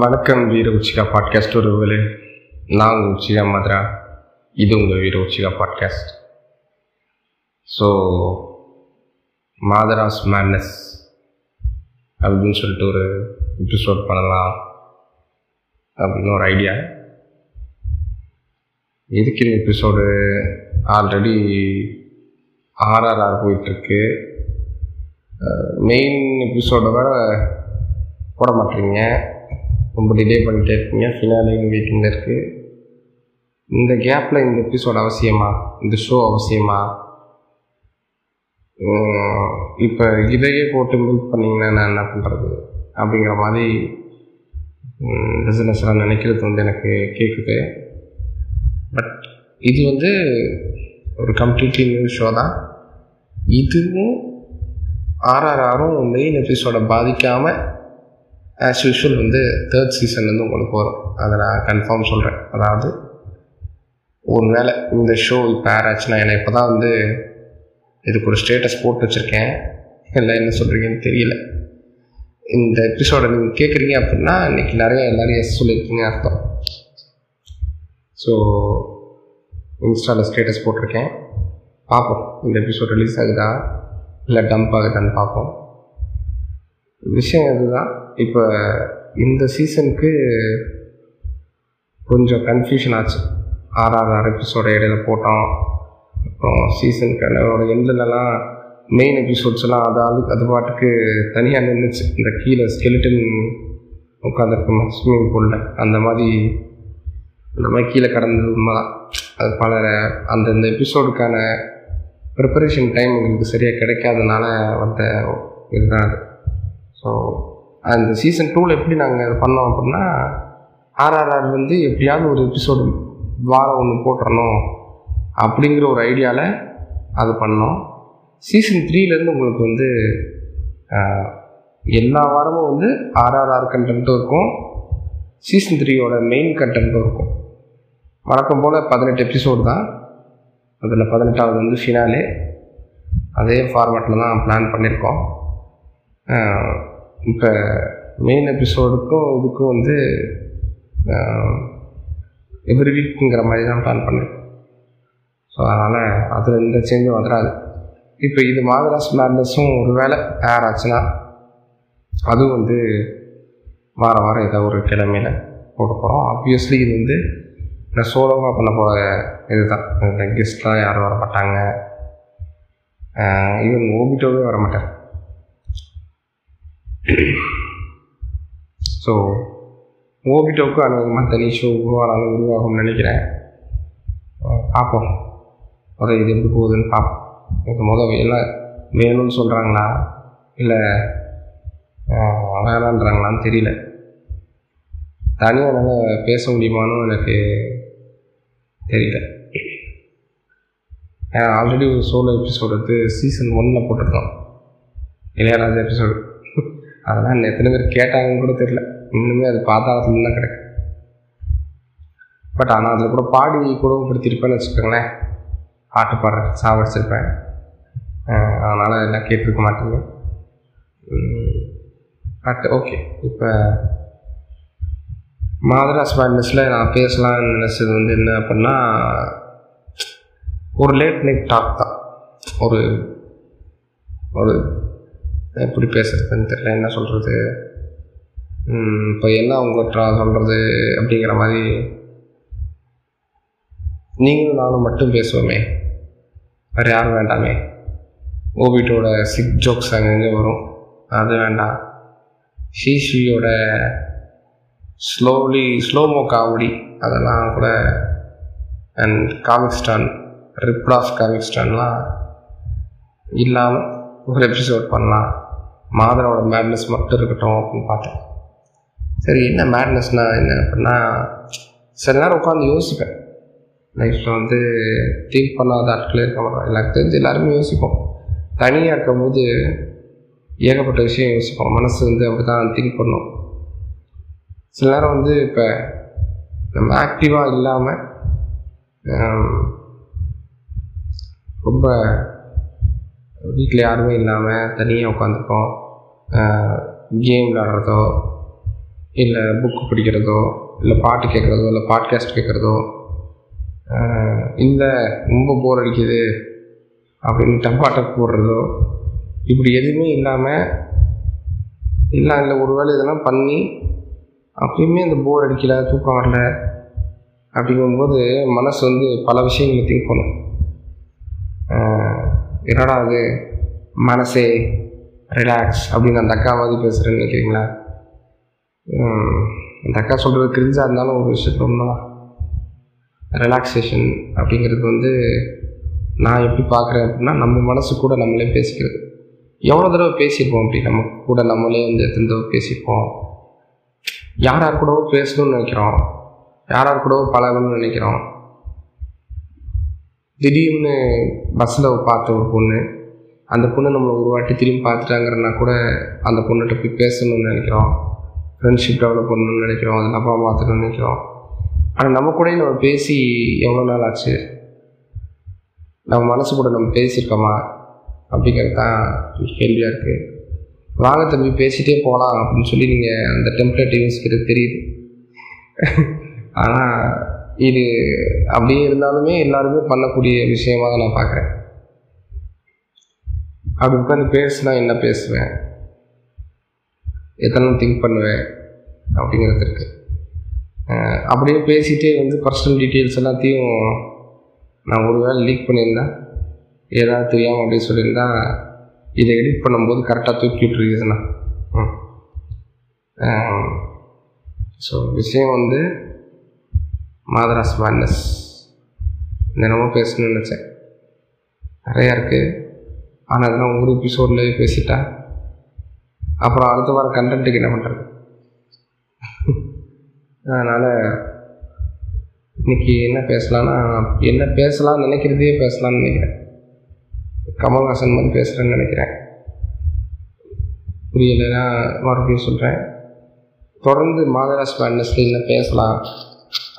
வணக்கம் வீர உச்சிகா பாட்காஸ்ட் உறவுகளே. நான் உங்கள் உச்சிகா மதுரா. இது உங்கள் வீர உச்சிகா பாட்காஸ்ட் ஸோ மாதராஸ் மேட்னஸ் அப்படின்னு சொல்லிட்டு ஒரு எபிசோட் பண்ணலாம் அப்படின்னு ஒரு ஐடியா எதுக்கு இந்த எபிசோடு ஆல்ரெடி ஆர்ஆர்ஆர் போயிட்டுருக்கு. மெயின் எபிசோடை விட போட மாட்டேறீங்க ரொம்ப டிலே பண்ணிட்டே இருக்கீங்க. ஃபினாலே வெயிட்டிங்கில் இருக்குது இந்த கேப்பில் இந்த எபிசோட் அவசியமா? இந்த ஷோ அவசியமா? இப்போ இதையே போட்டு மீட் பண்ணிங்கன்னா நான் என்ன பண்ணுறது அப்படிங்கிற மாதிரி பிஸ்னஸ்லாம் நினைக்கிறது வந்து எனக்கு கேட்குது பட் இது வந்து ஒரு கம்ப்ளீட்லி நியூ ஷோ தான். இதுவும் ஆர்ஆர்ஆரும் மெயின் எபிசோடை பாதிக்காமல் ஆஸ் யூஷுவல் வந்து தேர்ட் சீசன் வந்து உங்களுக்கு வரும். அதை நான் கன்ஃபார்ம் சொல்கிறேன் அதாவது ஒரு வேளை இந்த ஷோ இப்போ ஏர் ஆச்சுன்னா என்னை இப்போ தான் வந்து இதுக்கு ஒரு ஸ்டேட்டஸ் போட்டு வச்சுருக்கேன். எல்லாம் என்ன சொல்கிறீங்கன்னு தெரியல. இந்த எபிசோடை நீங்கள் கேட்குறீங்க அப்படின்னா இன்றைக்கி நிறைய எல்லோரும் எஸ் சொல்லியிருக்கீங்க அர்த்தம். ஸோ இன்ஸ்டாவில் ஸ்டேட்டஸ் போட்டிருக்கேன். பார்ப்போம். இந்த எபிசோட் ரிலீஸ் ஆகுதா? இல்லை டம்ப் ஆகுதான்னு பார்ப்போம். விஷயம் அதுதான் இப்போ இந்த சீசனுக்கு கொஞ்சம் கன்ஃபியூஷன் ஆச்சு. ஆறாறு எபிசோட இடையில போட்டோம். அப்புறம் சீசனுக்கான எண்ட்லலாம் மெயின் எபிசோட்ஸ் எல்லாம் அது அது பாட்டுக்கு தனியாக நின்றுச்சு இந்த கீழே ஸ்கெலிட்டன் உட்காந்துருக்கணும் ஸ்விம்மிங் பூலில் அந்த மாதிரி அந்த மாதிரி கீழே கடந்தது உண்மைதான். அது பல அந்தந்த எபிசோடுக்கான ப்ரிப்பரேஷன் டைம் எங்களுக்கு சரியாக கிடைக்காதனால வந்த இதுதான் அது. ஸோ அந்த சீசன் டூவில் எப்படி நாங்கள் பண்ணோம் அப்படின்னா ஆர்ஆர்ஆர் வந்து எப்படியாவது ஒரு எபிசோடு வாரம் ஒன்று போட்டுறணும் அப்படிங்கிற ஒரு ஐடியாவில் அது பண்ணோம். சீசன் த்ரீலேருந்து உங்களுக்கு வந்து எல்லா வாரமும் வந்து ஆர்ஆர்ஆர் கண்டென்ட்டும் இருக்கும். சீசன் த்ரீயோட மெயின் கண்டென்ட்டும் இருக்கும். வழக்கம் போல் பதினெட்டு எபிசோடு தான். அதில் பதினெட்டாவது வந்து ஃபினாலே அதே ஃபார்மேட்டில் தான் பிளான் பண்ணியிருக்கோம் இப்போ மெயின் எபிசோடுக்கும் இதுக்கும் வந்து எவ்ரி வீக்குங்கிற மாதிரி தான் பிளான் பண்ணேன் ஸோ அதனால் அதில் எந்த சேஞ்சும் வந்துடாது இப்போ இது மாதராஸ் மேட்னஸும் ஒரு வேளை ஏர் ஆச்சுன்னா அதுவும் வந்து வார வாரம் ஏதோ ஒரு கிழமையில் போட போகிறோம் ஆப்வியஸ்லி இது வந்து நான் சோலோவாக பண்ண போகிற இது தான் இந்த கெஸ்ட்லாம் யாரும் வர மாட்டாங்க ஈவன் ஓபிட்டோவே வரமாட்டேன் ஸோ ஓபிட்டோவுக்கும் அநேகமாக தனி ஷோ உருவானாலும் உருவாகும்னு நினைக்கிறேன். பார்ப்போம் முதல் இது எப்படி போகுதுன்னு பார்ப்போம் இது முதல் எல்லாம் வேணும்னு சொல்கிறாங்களா இல்லை வேணான்றாங்களான்னு தெரியல. தனியாக என்னால் பேச முடியுமான்னு எனக்கு தெரியல. ஏன்னா ஆல்ரெடி ஒரு சோலோ எபிசோடு வந்து சீசன் ஒன்னில் போட்டிருக்கோம் இளையராஜா எபிசோடு அதெல்லாம் எத்தனை பேர் கேட்டாங்கன்னு கூட தெரியல. இன்னுமே அது பாதாளத்துல தான் கிடைக்கும் பட் ஆனால் அதில் கூட பாடி குடும்பப்படுத்தியிருப்பேன்னு வச்சுக்கோங்களேன். பாட்டு பாடுற சாவடிச்சிருப்பேன் அதனால் எல்லாம் கேட்டிருக்க மாட்டேங்க. பட் ஓகே இப்போ மாதராஸ் மேட்னஸில் நான் பேசலாம்னு நினச்சது வந்து என்ன அப்படின்னா ஒரு லேட் நைட் டாக் தான். ஒரு ஒரு எப்படி பேசுறதுன்னு தெரியல என்ன சொல்கிறது இப்போ என்ன உங்கள்கிட்ட சொல்கிறது அப்படிங்கிற மாதிரி நீங்களும் நானும் மட்டும் பேசுவோமே. வேறு யாரும் வேண்டாமே. ஓபிட்டோட சிக் ஜோக்ஸ் அங்கங்கே வரும். அது வேண்டாம். ஷீஷியோட ஸ்லோலி ஸ்லோமோ காமெடி அதெல்லாம் கூட அண்ட் காமிக் ஸ்டான் ரிப்ட் காமிக் ஸ்டான்லாம் இல்லாமல் ஒரு எபிசோட் பண்ணலாம். மாதரோட மேட்னஸ் மட்டும் இருக்கட்டும் அப்படின்னு பார்த்தேன். சரி என்ன மேட்னஸ்னால் என்ன அப்படின்னா சில நேரம் உட்காந்து யோசிப்பேன். லைஃப்பில் வந்து திங்க் பண்ணாத ஆட்களே இருக்க மாட்டோம் எனக்கு தெரிஞ்சு எல்லாருமே யோசிப்போம். தனியாக இருக்கும்போது ஏகப்பட்ட விஷயம் யோசிப்போம். மனசு வந்து அப்படி தான் திங்க் பண்ணும். சில நேரம் வந்து இப்போ நம்ம ஆக்டிவாக இல்லாமல் ரொம்ப வீட்டில் யாருமே இல்லாமல் தனியாக உட்காந்துருக்கோம் கேம் விளாடுறதோ இல்லை புக்கு படிக்கிறதோ இல்லை பாட்டு கேட்குறதோ இல்லை பாட்காஸ்ட் கேட்குறதோ இல்லை ரொம்ப போர் அடிக்குது அப்படின்னு டப்பாட்ட போடுறதோ இப்படி எதுவுமே இல்லாமல் இல்லை இல்லை ஒரு வேளை இதெல்லாம் பண்ணி அப்பயுமே அந்த போர் அடிக்கல தூக்கம் வரல அப்படிங்கும்போது மனசு வந்து பல விஷயங்களை திங்க் பண்ணும் என்னடா அது மனசே ரிலாக்ஸ் அப்படின்னு அந்த அக்கா மாதிரி பேசுகிறேன்னு நினைக்கிறீங்களா? அந்த அக்கா சொல்கிறது கிரிஞ்சாக இருந்தாலும் ஒரு விஷயத்தில் உண்மைதான். ரிலாக்ஸேஷன் அப்படிங்கிறது வந்து நான் எப்படி பார்க்குறேன் அப்படின்னா நம்ம மனசு கூட நம்மளே பேசிக்கிறது. எவ்வளோ தடவை பேசியிருப்போம் அப்படி? நம்ம கூட நம்மளே வந்து எத்தனை தடவை பேசியிருப்போம்? யார் யார் கூடவோ பேசணும்னு நினைக்கிறோம். யார் யார் கூடவோ பழகணும்னு நினைக்கிறோம். திடீர்னு பஸ்ஸில் பார்த்த ஒரு பொண்ணு. அந்த பொண்ணு நம்மளை ஒரு வாட்டி திரும்பி பார்த்துட்டாங்கிறனா கூட அந்த பொண்ணுகிட்ட போய் பேசணும்னு நினைக்கிறோம். ஃப்ரெண்ட்ஷிப் டெவலப் பண்ணணும்னு நினைக்கிறோம். அதை நம்ம பார்த்துக்கணும்னு நினைக்கிறோம். ஆனால் நம்ம கூட நம்ம பேசி எவ்வளோ நாள் ஆச்சு? நம்ம மனசு கூட நம்ம பேசியிருக்கோமா? அப்படிங்கிறது தான் கேள்வியாக இருக்குது வாங்க தம்பி பேசிகிட்டே போகலாம் அப்படின்னு சொல்லி நீங்கள் அந்த டெம்ப்ளேட் யூஸ்கிறது தெரியுது. ஆனால் இது அப்படியே இருந்தாலுமே எல்லாருமே பண்ணக்கூடிய விஷயமாக தான் நான் பார்க்குறேன். அப்படி உட்காந்து பேசுனா என்ன பேசுவேன்? எத்தனை திங்க் பண்ணுவேன்? அப்படிங்கிறது இருக்குது அப்படியே பேசிகிட்டே வந்து பர்சனல் டீட்டெயில்ஸ் எல்லாத்தையும் நான் ஒரு வேளை லீக் பண்ணியிருந்தேன் ஏதாவது தெரியாமல் அப்படின்னு சொல்லியிருந்தா இதை எடிட் பண்ணும்போது கரெக்டாக தூக்கி விட்டுருக்குதுண்ணா ம். ஸோ விஷயம் வந்து மாதராஸ் மேட்னஸ் தினமும் பேசணும்னு நினச்சேன். நிறையா இருக்குது ஆனால் அதெல்லாம் ஒரு எபிசோட்லேயே பேசிட்டா. அப்புறம் அடுத்த வாரம் கண்டென்ட்டுக்கு என்ன பண்ணுறது அதனால் இன்றைக்கி என்ன பேசலான்னா என்ன பேசலாம்னு நினைக்கிறதையே பேசலாம்னு நினைக்கிறேன். கமல்ஹாசன் மாதிரி பேசுகிறேன்னு நினைக்கிறேன். புரியலைன்னா மறுபடியும் சொல்கிறேன் தொடர்ந்து மாதராஸ் மேட்னஸில் என்ன பேசலாம்.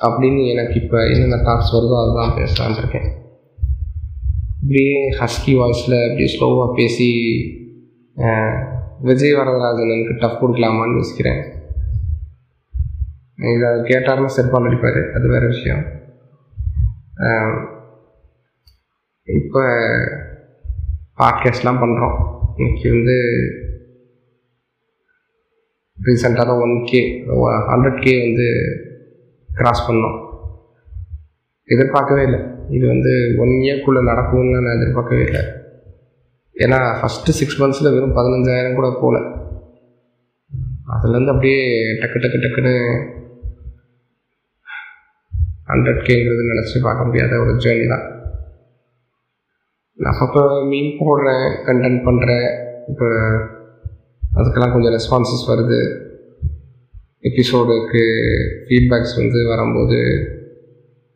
அப்படின்னு எனக்கு இப்போ என்னென்ன தாட்ஸ் வருதோ அதுதான் பேசலான் இருக்கேன். இப்படியே ஹஸ்கி வாய்ஸில் இப்படி ஸ்லோவாக பேசி விஜய் வரதராஜனுக்கு டஃப் கொடுக்கலாமான்னு யோசிக்கிறேன். இதை கேட்டாருன்னா செருப்பால் அடிப்பார் அது வேறு விஷயம். இப்போ பாட்காஸ்ட்லாம் பண்ணுறோம் இன்னைக்கு வந்து ரீசெண்டாக தான் ஒன் கே ஹண்ட்ரட் கே வந்து கிராஸ் பண்ணோம். எதிர்பார்க்கவே இல்லை. இது வந்து ஒன் இயர்க்குள்ளே நடக்கும்னு நான் எதிர்பார்க்கவே இல்லை. ஏன்னா ஃபஸ்ட்டு சிக்ஸ் மந்த்ஸில் வெறும் பதினஞ்சாயிரம் கூட போகல அதுலேருந்து அப்படியே டக்கு டக்கு டக்குன்னு ஹண்ட்ரட் கேங்கிறது நினச்சி பார்க்க முடியாத ஒரு ஜேர்னி தான். நான் அப்பப்போ மீன் போடுறேன் கண்டென்ட் பண்ணுறேன் இப்போ அதுக்கெல்லாம் கொஞ்சம் ரெஸ்பான்சஸ் வருது. எபிசோடுக்கு ஃபீட்பேக்ஸ் வந்து வரும்போது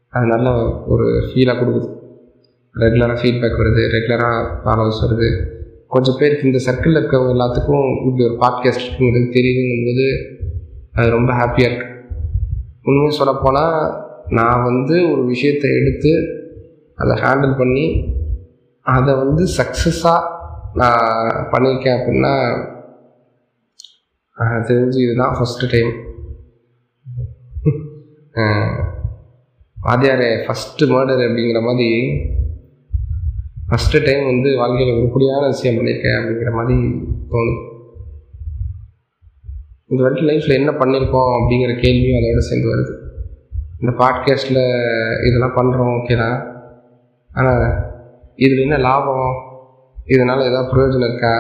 அது நல்ல ஒரு ஃபீலாக கொடுக்குது. ரெகுலராக ஃபீட்பேக் வருது ரெகுலராக ஃபாலோவர்ஸ் வருது. கொஞ்சம் பேருக்கு இந்த சர்க்கிளில் இருக்க எல்லாத்துக்கும் இப்படி ஒரு பாட்காஸ்ட் இருக்குங்கிறது தெரியுதுங்கும்போது அது ரொம்ப ஹாப்பியாக இருக்குது உண்மையை சொல்லப்போனால் நான் வந்து ஒரு விஷயத்தை எடுத்து அதை ஹேண்டில் பண்ணி அதை வந்து சக்ஸஸாக நான் பண்ணியிருக்கேன் அப்படின்னா தெரிஞ்சு இதுதான் ஃபஸ்ட்டு டைம் வாத்தியாரே ஃபஸ்ட்டு மர்டர் அப்படிங்கிற மாதிரி ஃபஸ்ட்டு டைம் வந்து வாழ்க்கையில் உருப்படியான விஷயம் பண்ணியிருக்கேன் அப்படிங்கிற மாதிரி தோணுது இது வரைக்கும் லைஃப்பில் என்ன பண்ணியிருக்கோம் அப்படிங்கிற கேள்வியும் அதோட சேர்ந்து வருது இந்த பாட்காஸ்ட்டில் இதெல்லாம் பண்ணுறோம் ஓகே தான் ஆனால் இதில் என்ன லாபம் இதனால் ஏதாவது பிரயோஜனம் இருக்கா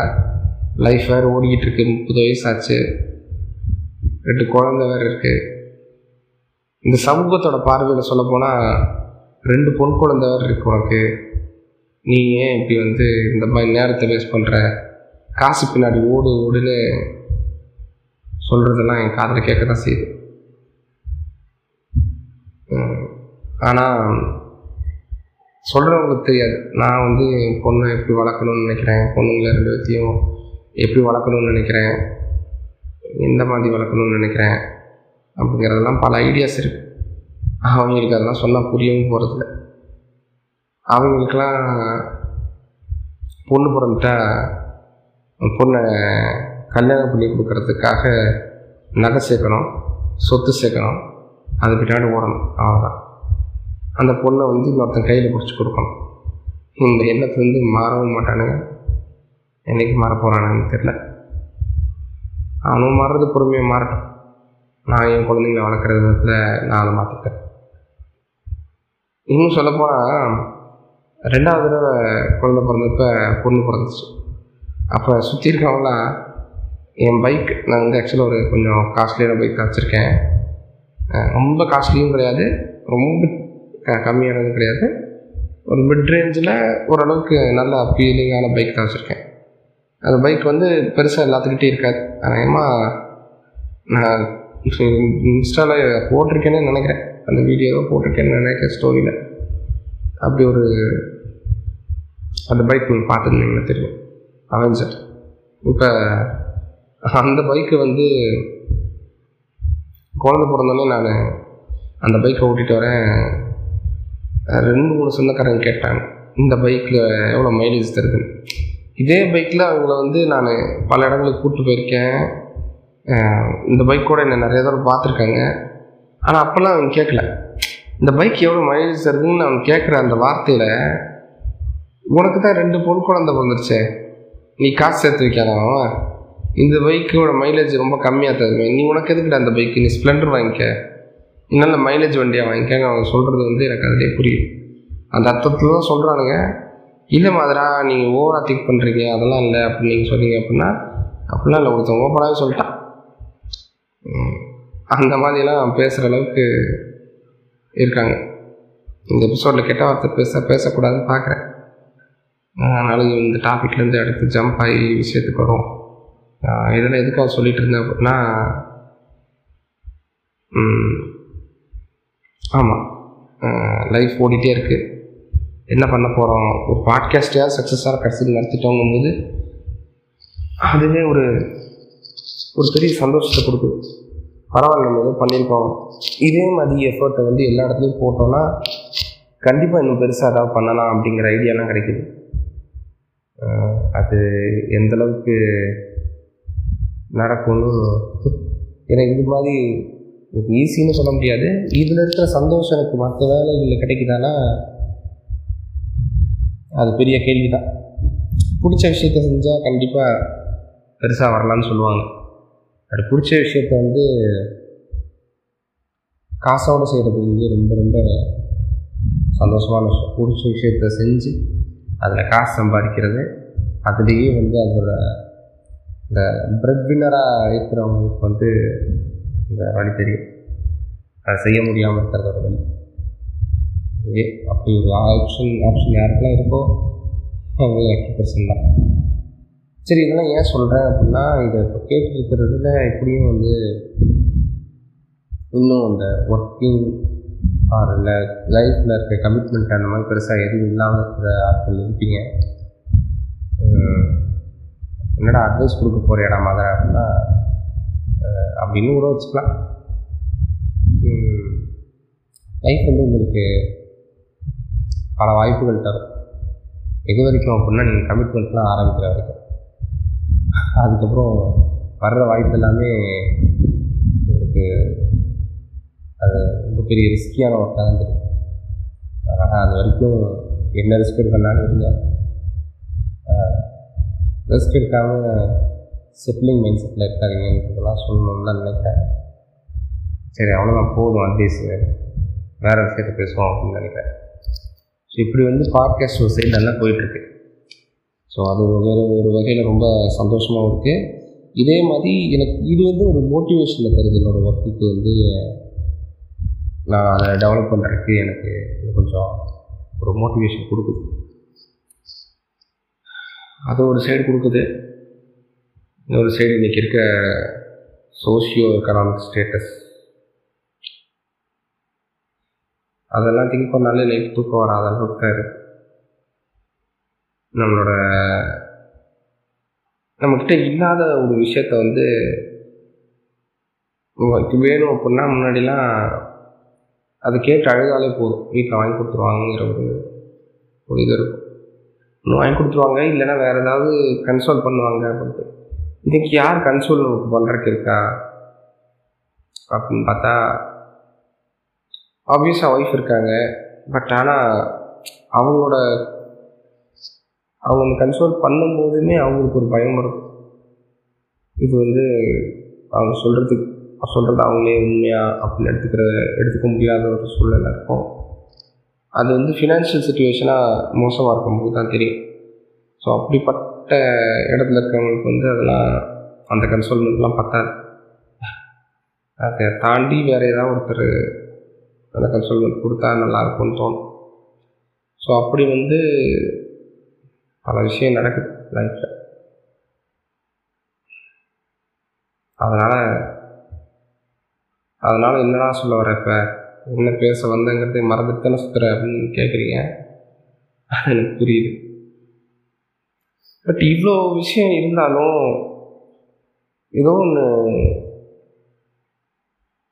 லைஃப் வேறு ஓடிக்கிட்டு இருக்கு முப்பது ஆச்சு ரெண்டு குழந்த வேறு இருக்குது இந்த சமூகத்தோட பார்வையில் சொல்லப்போனால் ரெண்டு பொன் குழந்தை வேறு இருக்கு உனக்கு. நீ ஏன் இப்படி வந்து இந்த மாதிரி நேரத்தை வேஸ்ட் பண்ணுற காசு பின்னாடி ஓடு ஓடுன்னு சொல்கிறதெல்லாம் என் காதில் கேட்க தான் செய்யுது ஆனால் சொல்கிறவங்களுக்கு தெரியாது. நான் வந்து என் பொண்ணை எப்படி வளர்க்கணும்னு நினைக்கிறேன். பொண்ணுங்களை ரெண்டு பேர்த்தையும் எப்படி வளர்க்கணும்னு நினைக்கிறேன்? எந்த மாதிரி வளர்க்கணும்னு நினைக்கிறேன்? அப்படிங்கிறதெல்லாம் பல ஐடியாஸ் இருக்குது அவங்களுக்கு அதெல்லாம் சொன்னால் புரியவும் போகிறதில்ல அவங்களுக்கெல்லாம் பொண்ணு பிறந்துட்டா பொண்ணை கல்யாணம் பண்ணி கொடுக்கறதுக்காக நகை சேர்க்கணும் சொத்து சேர்க்கணும் அது பின்னாடி ஓடணும். அவ்வளோதான் அந்த பொண்ணை வந்து இன்னொருத்தன் கையில் பிடிச்சி கொடுக்கணும். இந்த எண்ணத்தை வந்து மாறவும் மாட்டானுங்க. என்றைக்கு மாற போகிறானுங்கன்னு தெரில அவனும் மாறுறது பொறுமையாக மாறட்டும். நான் என் குழந்தைங்கள வளர்க்குற விதத்தில் நான் அதை மாற்றிக்கிறேன் இன்னும் சொல்லப்போனால் ரெண்டாவது தடவை குழந்தை பிறந்தப்ப பொண்ணு பிறந்துச்சு. அப்போ சுற்றி இருக்கவங்களாம் என் பைக் நான் வந்து ஆக்சுவலாக ஒரு கொஞ்சம் காஸ்ட்லியான பைக் வச்சுருக்கேன். ரொம்ப காஸ்ட்லியும் கிடையாது ரொம்ப க கம்மியானதும் கிடையாது. ஒரு மிட் ரேஞ்சில் ஓரளவுக்கு நல்ல ஃபீலிங்கான பைக் தான் வச்சுருக்கேன். அந்த பைக் வந்து பெருசாக எல்லாத்துக்கிட்டே இருக்காது. அதிகமாக நான் இன்ஸ்டாவில் போட்டிருக்கேன்னு நினைக்கிறேன். அந்த வீடியோவை போட்டிருக்கேன்னு நினைக்கிறேன் ஸ்டோரியில் அப்படி ஒரு அந்த பைக் நீங்கள் பார்த்துருந்தீங்கன்னா தெரியும். அவெஞ்சர் இப்போ அந்த பைக்கு வந்து குழந்த பிறந்தோடனே நான் அந்த பைக்கை ஓட்டிகிட்டு வரேன். ரெண்டு மூணு சொந்தக்காரங்க கேட்டாங்க இந்த பைக்கில் எவ்வளோ மைலேஜ் தருதுன்னு. இதே பைக்கில் அவங்கள வந்து நான் பல இடங்களுக்கு கூப்பிட்டு போயிருக்கேன். இந்த பைக் கூட என்னை நிறைய தடவை பார்த்துருக்காங்க. ஆனால் அப்போல்லாம் அவங்க கேட்கல இந்த பைக் எவ்வளோ மைலேஜ் தருதுன்னு அவங்க கேட்குற அந்த வார்த்தையில் உனக்கு தான் ரெண்டு பொன் குழந்தை பிறந்துருச்சே. நீ காசு சேர்த்து வைக்காதவன் இந்த பைக்கோட மைலேஜ் ரொம்ப கம்மியாக தருவேன் நீ உனக்கு எதுக்குடா அந்த பைக்கு நீ ஸ்ப்ளெண்டர் வாங்கிக்க. நல்ல மைலேஜ் வண்டியாக வாங்கிக்கங்க அவங்க சொல்கிறது வந்து எனக்கு அதிலே புரியும் அந்த அர்த்தத்தில் தான் சொல்கிறானுங்க இல்லை மாதிரா நீங்கள் ஓவராக திங்க் பண்ணுறீங்க அதெல்லாம் இல்லை அப்படின்னு நீங்கள் சொன்னீங்க அப்படின்னா அப்படிலாம் இல்லை ஒருத்தவங்க ஓப்பனாகவே சொல்லிட்டான். அந்த மாதிரிலாம் பேசுகிற அளவுக்கு இருக்காங்க. இந்த எபிசோடில் கெட்ட வார்த்தை பேச பேசக்கூடாதுன்னு பார்க்குறேன் அதனால் இந்த டாப்பிக்லேருந்து அடுத்து ஜம்ப் ஆகி விஷயத்துக்கு வரும். இதெல்லாம் எதுக்காக சொல்லிட்டு இருந்தேன் அப்படின்னா ஆமாம் லைஃப் ஓடிட்டே இருக்குது என்ன பண்ண போகிறோம் ஒரு பாட்காஸ்டையாக சக்ஸஸாக கடைசியில் நடத்திட்டோங்கும் போது அதுவே ஒரு ஒரு பெரிய சந்தோஷத்தை கொடுக்குது. பரவாயில்ல நம்ம ஏதோ பண்ணியிருக்கோம். இதே மாதிரி எஃபர்ட்டை வந்து எல்லா இடத்துலையும் போட்டோம்னா கண்டிப்பாக இன்னும் பெருசாக ஏதாவது பண்ணலாம் அப்படிங்கிற ஐடியாலாம் கிடைக்குது. அது எந்தளவுக்கு நடக்கும்னு எனக்கு இது மாதிரி எனக்கு ஈஸின்னு சொல்ல முடியாது. இதில் இருக்கிற சந்தோஷம் எனக்கு மற்ற வேலைகளில் கிடைக்குதானா அது பெரிய கேள்வி தான் பிடிச்ச விஷயத்த செஞ்சால் கண்டிப்பாக பெருசாக வரலான்னு சொல்லுவாங்க. அது பிடிச்ச விஷயத்த வந்து காசோடு செய்கிறது வந்து ரொம்ப ரொம்ப சந்தோஷமான விஷயம். பிடிச்ச விஷயத்த செஞ்சு அதில் காசு சம்பாதிக்கிறது அதுலேயே வந்து அதோட இந்த பிரெட் வின்னராக இருக்கிறவங்களுக்கு வந்து இந்த வழி தெரியும். அதை செய்ய முடியாமல் இருக்கிறதோட வழி. அப்படி ஒரு ஆப்ஷன் ஆப்ஷன் யாருக்கெல்லாம் இருக்கோ அவங்க லக்கி பர்சன் தான். சரி இதெல்லாம் ஏன் சொல்கிறேன் அப்படின்னா இதை இப்போ கேட்டுருக்கிறதுல எப்படியும் வந்து இன்னும் அந்த ஒர்க்கிங் ஆர் இல்லை லைஃப்பில் இருக்க கமிட்மெண்ட் அந்த மாதிரி பெருசாக எதுவும் இல்லாமல் இருக்கிற ஆட்கள் இருப்பீங்க. என்னடா அட்வைஸ் கொடுக்க போகிற இடம் மாதிரி அப்படின்னா அப்படின்னு கூட வச்சுக்கலாம். லைஃப் வந்து உங்களுக்கு பல வாய்ப்புகள் தரும். எது வரைக்கும் அப்படின்னா நீங்கள் கமிட்மெண்ட்லாம் ஆரம்பிக்கிற வரைக்கும். அதுக்கப்புறம் வர்ற வாய்ப்பு எல்லாமே உங்களுக்கு அது ரொம்ப பெரிய ரிஸ்கியான ஒர்க்காக தான் தெரியும். அதனால் அது வரைக்கும் என்ன ரிஸ்க் எடுக்கணும்னாலும் இருங்க. ரிஸ்க் எடுக்காமல் செட்டிலிங் மைண்ட் செட்டில் இருக்காதிங்கன்றதெல்லாம் சொல்லணும்னு தான் நினைக்கிறேன். சரி அவ்வளோதான் போதும் அட்வைஸு. வேறு விஷயத்த பேசுவோம் அப்படின்னு நினைக்கிறேன். ஸோ இப்படி வந்து பாட்காஸ்ட் ஒரு சைடு நல்லா போயிட்டுருக்கு. ஸோ அது வேறு ஒரு வகையில் ரொம்ப சந்தோஷமாகவும் இருக்குது இதே மாதிரி எனக்கு இது வந்து ஒரு மோட்டிவேஷனில் தருது. என்னோடய ஒர்க்குக்கு வந்து நான் அதை டெவலப் பண்ணுறதுக்கு எனக்கு கொஞ்சம் ஒரு மோட்டிவேஷன் கொடுக்குது. அது ஒரு சைடு கொடுக்குது. இன்னொரு சைடு இன்றைக்கி இருக்க சோஷியோ எக்கனாமிக் ஸ்டேட்டஸ் அதெல்லாம் திங்க் பண்ணாலே லைஃப் தூக்கம் வராத அளவுக்கு நம்மளோட நம்மக்கிட்ட இல்லாத ஒரு விஷயத்த வந்து வேணும் அப்படின்னா முன்னாடிலாம் அதை கேட்டு அழுதாலே போதும். வீட்டில் வாங்கி கொடுத்துருவாங்கங்கிற ஒரு ஒரு இது இருக்கும். இன்னும் வாங்கி கொடுத்துருவாங்க இல்லைன்னா வேறு ஏதாவது கன்சோல் பண்ணுவாங்க அப்படின்ட்டு. இன்னைக்கு யார் கன்சோல் பண்ணுறதுக்கு இருக்கா? அப்படின்னு பார்த்தா ஆப்வியஸாக ஒய்ஃப் இருக்காங்க. பட் ஆனால் அவங்களோட அவங்க கன்சோல் பண்ணும்போதுமே அவங்களுக்கு ஒரு பயம் இருக்கும் இது வந்து அவங்க சொல்கிறதுக்கு சொல்கிறது அவங்களே உண்மையாக அப்படின்னு எடுத்துக்கிற எடுத்துக்க முடியாத ஒரு சூழ்நிலை இருக்கும். அது வந்து ஃபினான்ஷியல் சுச்சுவேஷனாக மோசமாக இருக்கும்போது தான் தெரியும். ஸோ அப்படிப்பட்ட இடத்துல இருக்கிறவங்களுக்கு வந்து அதெல்லாம் அந்த கன்சோல்மெண்ட்லாம் பத்தாது. அதை தாண்டி வேறு ஏதாவது ஒருத்தர் அந்த கன்சோல்மெண்ட் கொடுத்தா நல்லாயிருக்கும்னு தோணும். ஸோ அப்படி வந்து பல விஷயம் நடக்குது லைஃப்பில் அதனால் அதனால் என்னடா சொல்ல வர இப்போ? என்ன பேச வந்தங்கிறதே மறந்துட்டு தானே சுற்றுற அப்படின்னு கேட்குறீங்க அது எனக்கு புரியுது. பட் இவ்வளோ விஷயம் இருந்தாலும் ஏதோ ஒன்று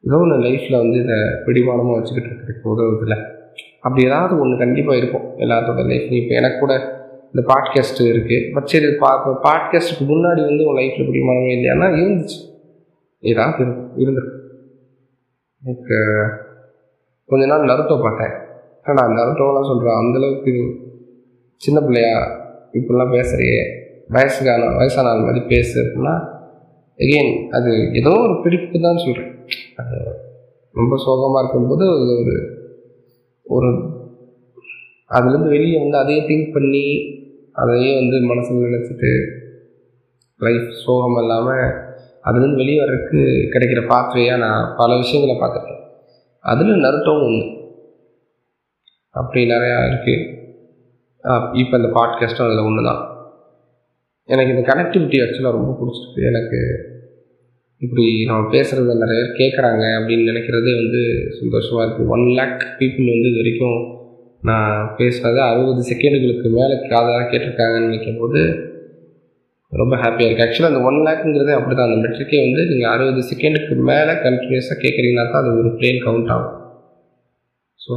ஏதோ ஒன்று லைஃப்பில் வந்து இதை பிடிமானமாக வச்சுக்கிட்டு இருக்கிறதுக்கு உதவுதில்ல அப்படி ஏதாவது ஒன்று கண்டிப்பாக இருக்கும். எல்லாத்தோட லைஃப்லையும் இப்போ எனக்கு கூட இந்த பாட்காஸ்ட்டு இருக்குது பட் சரி பா பாட்காஸ்ட்டுக்கு முன்னாடி வந்து உன் லைஃப்பில் பிடிமானமே இல்லையானா இருந்துச்சு. ஏதாவது இருக்கும் இருந்திருக்கும் எனக்கு கொஞ்ச நாள் நருட்டோ பார்த்தேன். ஆனால் நருட்டோலாம் சொல்கிறேன் அந்தளவுக்கு சின்ன பிள்ளையா இப்படிலாம் பேசுகிறியே வயசுக்கான வயசான மாதிரி பேசு அப்படின்னா எகெயின் அது ஏதோ ஒரு பிடிப்பு தான் சொல்கிறேன் அது ரொம்ப சோகமாக இருக்கும்போது அது ஒரு ஒரு அதுலேருந்து வெளியே வந்து அதையே திங்க் பண்ணி அதையே வந்து மனசில் நினச்சிட்டு லைஃப் சோகம் இல்லாமல் அதுலேருந்து வெளியே வர்றதுக்கு கிடைக்கிற பாத்வேயாக நான் பல விஷயங்களை பார்த்துருக்கேன் அதில் நருட்டவும் ஒன்று அப்படி நிறையா இருக்குது இப்போ இந்த பாட்காஸ்ட்டும் அதில் ஒன்று தான் எனக்கு இந்த கனெக்டிவிட்டி ஆக்சுவலாக ரொம்ப பிடிச்சிருக்கு. எனக்கு இப்படி நம்ம பேசுகிறத நிறைய பேர் கேட்குறாங்க அப்படின்னு நினைக்கிறதே வந்து சந்தோஷமாக இருக்குது ஒன் லேக் பீப்புள் வந்து இது வரைக்கும் நான் பேசுனது அறுபது செகண்டுகளுக்கு மேலே காதாக கேட்டிருக்காங்கன்னு நினைக்கும் போது ரொம்ப ஹாப்பியாக இருக்குது ஆக்சுவலாக அந்த ஒன் லேக்குங்கிறதே அப்படி தான் அந்த மெட்ரிக்கே வந்து நீங்கள் அறுபது செகண்டுக்கு மேலே கண்டினியூஸாக கேட்குறீங்கன்னா தான் அது ஒரு பிளேன் கவுண்ட் ஆகும். ஸோ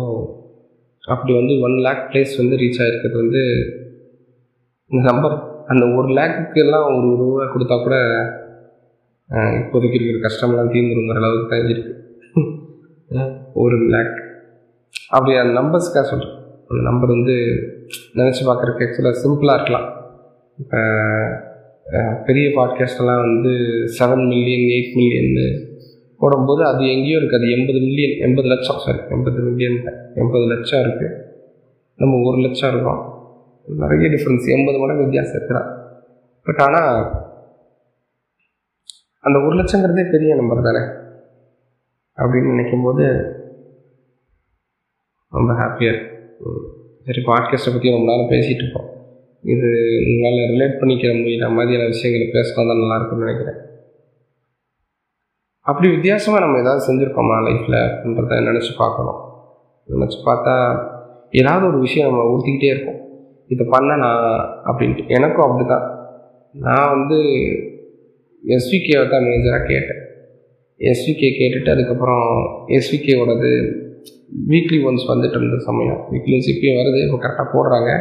அப்படி வந்து ஒன் லேக் ப்ளேஸ் வந்து ரீச் ஆகிருக்கிறது வந்து இந்த நம்பர் அந்த ஒரு லேக்குக்கு எல்லாம் ஒரு ரூபா கொடுத்தா கூட இப்போதைக்கு இருக்கிற கஷ்டம்லாம் தீர்ந்துருங்கிற அளவுக்கு தான் இருக்கு ஒரு லேக். அப்படி அந்த நம்பர்ஸ்க்காக சொல்கிறேன் அந்த நம்பர் வந்து நினச்சி பார்க்குறக்கு ஆக்சுவலாக சிம்பிளாக இருக்கலாம். இப்போ பெரிய பாட்காஸ்டெல்லாம் வந்து செவன் மில்லியன் எயிட் மில்லியன்னு போடும்போது அது எங்கேயோ இருக்குது அது எண்பது மில்லியன் எண்பது லட்சம் சாரி எண்பது மில்லியன் எண்பது லட்சம் இருக்குது நம்ம ஒரு லட்சம் இருக்கோம். நிறைய டிஃப்ரென்ஸ் எண்பது மடங்கு வித்தியாசம் இருக்கிறான் பட் ஆனால் அந்த ஒரு லட்சங்கிறதே பெரிய நம்பர் தானே? அப்படின்னு நினைக்கும் போது ரொம்ப ஹாப்பியாக இருக்கு சரி பாட்காஸ்ட்டை பற்றி ரொம்ப நேரம் பேசிகிட்டு இருக்கோம். இது உங்களால் ரிலேட் பண்ணிக்கிற முடியல. மாதிரியான விஷயங்களை பேசலாம் தான் நல்லாயிருக்கும்னு நினைக்கிறேன். அப்படி வித்தியாசமாக நம்ம ஏதாவது செஞ்சுருக்கோமா லைஃப்பில் அப்படின்றத நினச்சி பார்க்கணும். நினச்சி பார்த்தா ஏதாவது ஒரு விஷயம் நம்ம ஊற்றிக்கிட்டே இருக்கோம். இதை பண்ணனா நான் அப்படின்ட்டு. எனக்கும் அப்படி தான் நான் வந்து எஸ்விகேவை தான் மேஜராக கேட்டேன். எஸ்விகே கேட்டுட்டு அதுக்கப்புறம் எஸ்விகேவோடது வீக்லி ஒன்ஸ் வந்துட்டு இருந்த சமயம். வீக்லி ஒன்ஸ் இப்பயும் வருது இப்போ கரெக்டாக போடுறாங்க.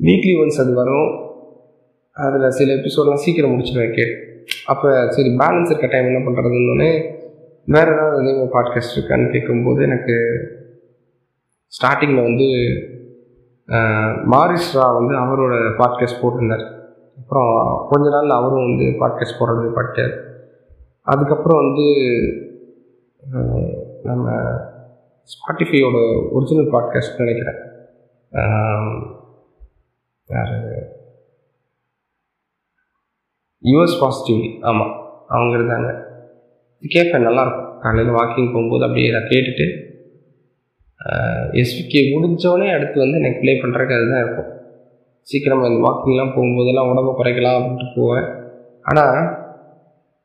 வீக்லி ஒன்ஸ் அது வரும். அதில் சில எபிசோட்லாம் சீக்கிரம் முடிச்சிருவேன் கேட்டு அப்போ சரி பேலன்ஸ் இருக்க டைம் என்ன பண்ணுறதுன்னு வேறு ஏதாவது அதே பாட்காஸ்ட் இருக்கான்னு கேட்கும்போது எனக்கு ஸ்டார்டிங்கில் வந்து மாரிஸ் ரா வந்து அவரோட பாட்காஸ்ட் போட்டிருந்தார். அப்புறம் கொஞ்ச நாள் அவரும் வந்து பாட்காஸ்ட் போடுறது பட்டார் அதுக்கப்புறம் வந்து நம்ம ஸ்பாட்டிஃபையோட ஒரிஜினல் பாட்காஸ்ட் நினைக்கிறேன். யார்? யூஎஸ் பாசிட்டிவ் ஆமாம் அவங்க இருந்தாங்க. கேட்பேன் நல்லாயிருக்கும் காலையில் வாக்கிங் போகும்போது அப்படியே நான் கேட்டுட்டு எஸ்பிகே முடிஞ்சோடனே அடுத்து வந்து எனக்கு ப்ளே பண்ணுறதுக்கு அதுதான் இருக்கும். சீக்கிரமாக இந்த வாக்கிங்லாம் போகும்போதெல்லாம் உடம்பை குறைக்கலாம் அப்படின்ட்டு போவேன். ஆனால்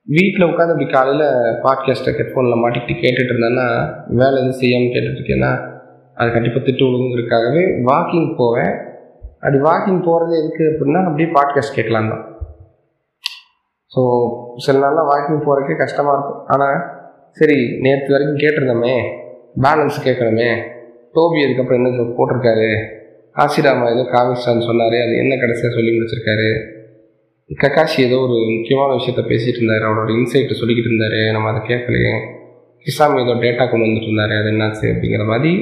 வீட்டில் உட்காந்து அப்படி காலையில் பாட்காஸ்ட்டை ஹெட்ஃபோனில் மாட்டிக்கிட்டு கேட்டுட்டு இருந்தேன்னா வேலை எதுவும் செய்யாமல் கேட்டுட்டு இருக்கேன்னா அது கண்டிப்பாக திட்டு விழுங்கிறதுக்காகவே வாக்கிங் போவேன். அப்படி வாக்கிங் போகிறது எதுக்கு அப்படின்னா அப்படியே பாட்காஸ்ட் கேட்கலாம் தான். ஸோ சில நாளில் வாக்கிங் போகிறதுக்கே கஷ்டமாக இருக்கும். ஆனால் சரி நேற்று வரைக்கும் கேட்டிருந்தோமே பேலன்ஸ் கேட்கணுமே. டோபி அதுக்கப்புறம் என்ன போட்டிருக்காரு? ஆசிராமா ஏதோ காமிச்சான்னு சொன்னார். அது என்ன கடைசியாக சொல்லி முடிச்சிருக்காரு? கக்காஷி ஏதோ ஒரு முக்கியமான விஷயத்த பேசிகிட்டு இருந்தார். அவரோட இன்சைட்டை சொல்லிக்கிட்டு இருந்தார். நம்ம அதை கேட்கலையே. கிசாமி ஏதோ டேட்டா கொண்டு வந்துட்டு இருந்தார். அது என்னாச்சு அப்படிங்கிற மாதிரி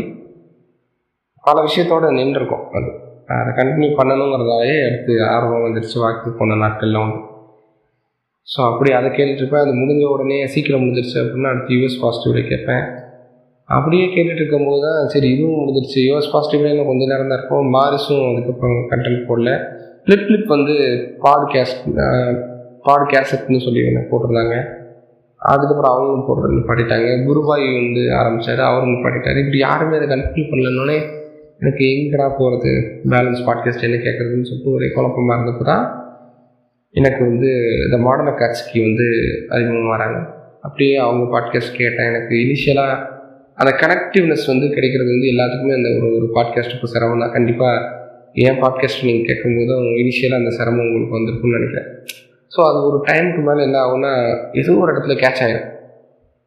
பல விஷயத்தோட நின்றுருக்கோம் அது. அதை கண்டினியூ பண்ணணுங்கிறதாலே அடுத்து ஆர்வம் வந்துடுச்சு வாக்கு போன நாட்கள்லாம் உண்டு. ஸோ அப்படி அதை கேட்டுட்ருப்பேன் அது முடிஞ்ச உடனே சீக்கிரம் முடிஞ்சிருச்சு அப்படின்னா அடுத்து யூஎஸ் பாசிட்டிவில் கேட்பேன். அப்படியே கேட்டுட்டு இருக்கும்போது தான் சரி இதுவும் முடிஞ்சிருச்சு. யூஎஸ் பாசிட்டிவ்ல இன்னும் கொஞ்சம் நேரம் தான் இருக்கும். மாரிஸும் அதுக்கப்புறம் கண்டென்ட் போடல. ஃப்ளிப் ஃப்ளிப் வந்து பாட்காஸ்ட் பாட்காஸ்ட்னு சொல்லி போட்டிருந்தாங்க. அதுக்கப்புறம் அவங்களும் போடுறது பாடிட்டாங்க குருபாய் வந்து ஆரம்பித்தார் அவரும் பாடிட்டார் இப்படி யாருமே அதை கண்டினியூ பண்ணலன்னொடனே எனக்கு எங்கடா போகிறது பேலன்ஸ் பாட்காஸ்ட் என்ன கேட்குறதுன்னு சொல்லிட்டு ஒரே குழப்பமாக இருந்தப்போ தான் எனக்கு வந்து இந்த மாடர்ன் அக்காட்சிக்கு வந்து அறிமுகம் வராங்க அப்படியே அவங்க பாட்காஸ்ட் கேட்டேன். எனக்கு இனிஷியலாக அந்த கனெக்டிவ்னஸ் வந்து கிடைக்கிறது வந்து எல்லாத்துக்குமே அந்த ஒரு ஒரு இப்போ சிரமம் தான். கண்டிப்பாக ஏன் பாட்காஸ்ட் நீங்கள் கேட்கும்போது இனிஷியலாக அந்த சிரமம் உங்களுக்கு வந்திருக்கும்னு நினைக்கிறேன். ஸோ அது ஒரு டைமுக்கு மேலே என்ன ஆகும்னா ஏதோ ஒரு இடத்துல கேட்ச் ஆகிடும்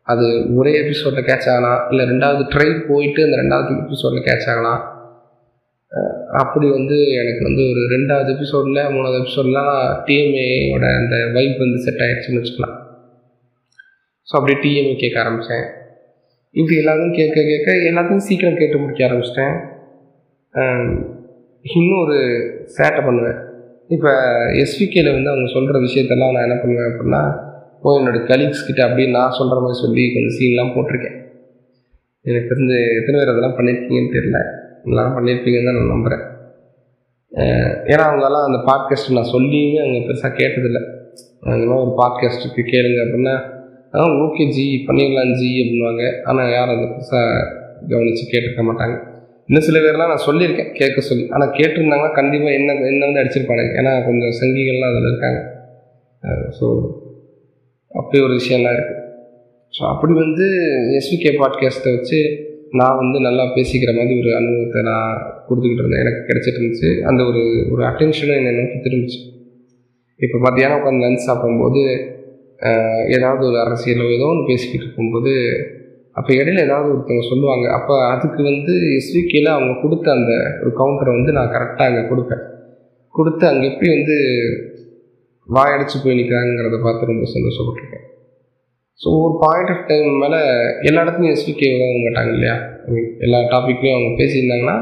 அது ஒரே எபிசோடில் கேட்ச் ஆகலாம். இல்லை ரெண்டாவது ட்ரை போயிட்டு அந்த ரெண்டாவது எபிசோடில் கேட்ச் ஆகலாம். அப்படி வந்து எனக்கு வந்து ஒரு ரெண்டாவது எபிசோடில் மூணாவது எபிசோட்லாம் டிஎம்ஏயோட அந்த வைப் வந்து செட் ஆகிடுச்சுன்னு வச்சுக்கலாம். ஸோ அப்படியே டிஎம்ஏ கேட்க ஆரம்பித்தேன் இப்படி எல்லாத்தையும் கேட்க கேட்க எல்லாத்தையும் சீக்கிரம் கேட்டு முடிக்க ஆரம்பிச்சிட்டேன். இன்னும் ஒரு சேட்டை பண்ணுவேன். இப்போ எஸ்விகேல வந்து அவங்க சொல்கிற விஷயத்தெல்லாம் நான் என்ன பண்ணுவேன் அப்படின்னா போய் என்னோடய கலீக்ஸ் கிட்ட அப்படியே நான் சொல்கிற மாதிரி சொல்லி கொஞ்சம் சீன்லாம் போட்டிருக்கேன். எனக்கு தெரிஞ்சு எத்தனை பேர் அதெல்லாம் பண்ணியிருக்கீங்கன்னு தெரில எல்லாம் பண்ணியிருப்பீங்கன்னு தான் நான் நம்புகிறேன் ஏன்னா அவங்கெல்லாம் அந்த பாட்காஸ்ட் நான் சொல்லியுமே அவங்க பெருசாக கேட்டதில்லை. அந்த மாதிரி ஒரு பாட்காஸ்ட்டுக்கு கேளுங்க அப்படின்னா ஆ ஓகே ஜி பண்ணிடலாம் ஜி அப்படின்வாங்க ஆனால் யாரும் அதை பெருசாக கவனித்து கேட்டிருக்க மாட்டாங்க. இன்னும் சில பேர்லாம் நான் சொல்லியிருக்கேன் கேட்க சொல்லி. ஆனால் கேட்டிருந்தாங்கன்னா கண்டிப்பாக என்ன என்ன வந்து அடிச்சிருப்பானுங்க ஏன்னா கொஞ்சம் சங்கிகள்லாம் அதில் இருக்காங்க. ஸோ அப்படி ஒரு விஷயம்லாம் இருக்குது ஸோ அப்படி வந்து எஸ்விகே பாட்காஸ்ட்டை வச்சு நான் வந்து நல்லா பேசிக்கிற மாதிரி ஒரு அனுபவத்தை நான் கொடுத்துக்கிட்டு இருந்தேன். எனக்கு கிடச்சிட்டு இருந்துச்சு. அந்த ஒரு ஒரு அட்டென்ஷனும் என்னை நோக்கி திரும்பிச்சு. இப்போ மத்தியானம் உட்காந்து லஞ்ச் சாப்பிடும்போது ஏதாவது ஒரு அரசியலோ ஏதோ ஒன்று பேசிக்கிட்டு இருக்கும்போது அப்போ இடையில ஏதாவது ஒருத்தவங்க சொல்லுவாங்க அப்போ அதுக்கு வந்து எஸ்விகேல அவங்க கொடுத்த அந்த ஒரு கவுண்டரை வந்து நான் கரெக்டாக அங்கே கொடுப்பேன். கொடுத்து அங்கே எப்படி வந்து வாயடிச்சு போய் நிற்கிறாங்கிறத பார்த்து ரொம்ப சந்தோஷப்பட்டிருக்கேன். ஸோ ஒரு பாயிண்ட் ஆஃப் டைம் மேலே எல்லா இடத்துலையும் எஸ்விகே உதவ மாட்டாங்க இல்லையா? எல்லா டாப்பிக்லையும் அவங்க பேசியிருந்தாங்கன்னா